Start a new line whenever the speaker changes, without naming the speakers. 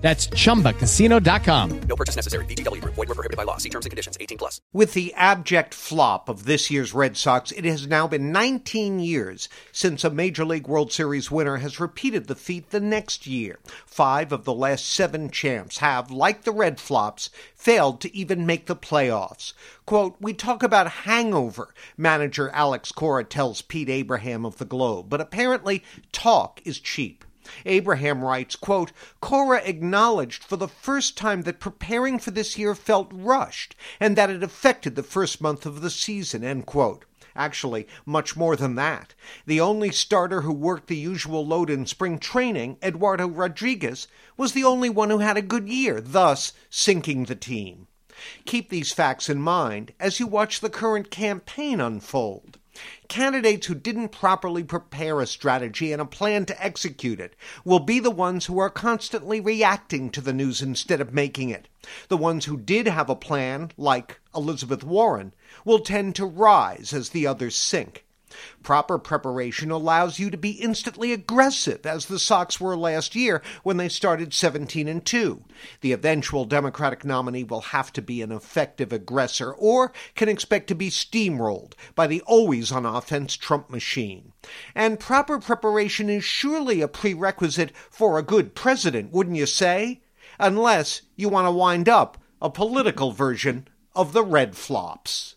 That's chumbacasino.com.
No purchase necessary. VGW Group. Void were prohibited by law. See terms and conditions. 18 plus.
With the abject flop of this year's Red Sox, it has now been 19 years since a Major League World Series winner has repeated the feat the next year. Five of the last seven champs have, like the Red Flops, failed to even make the playoffs. Quote, We talk about hangover, manager Alex Cora tells Pete Abraham of the Globe, but apparently talk is cheap. Abraham writes, quote, Cora acknowledged for the first time that preparing for this year felt rushed and that it affected the first month of the season, end quote. Actually, much more than that. The only starter who worked the usual load in spring training, Eduardo Rodriguez, was the only one who had a good year, thus sinking the team. Keep these facts in mind as you watch the current campaign unfold. Candidates who didn't properly prepare a strategy and a plan to execute it will be the ones who are constantly reacting to the news instead of making it. The ones who did have a plan, like Elizabeth Warren, will tend to rise as the others sink. Proper preparation allows you to be instantly aggressive, as the Sox were last year when they started 17 and 2. The eventual Democratic nominee will have to be an effective aggressor or can expect to be steamrolled by the always on offense Trump machine. And proper preparation is surely a prerequisite for a good president, wouldn't you say? Unless you want to wind up a political version of the red flops.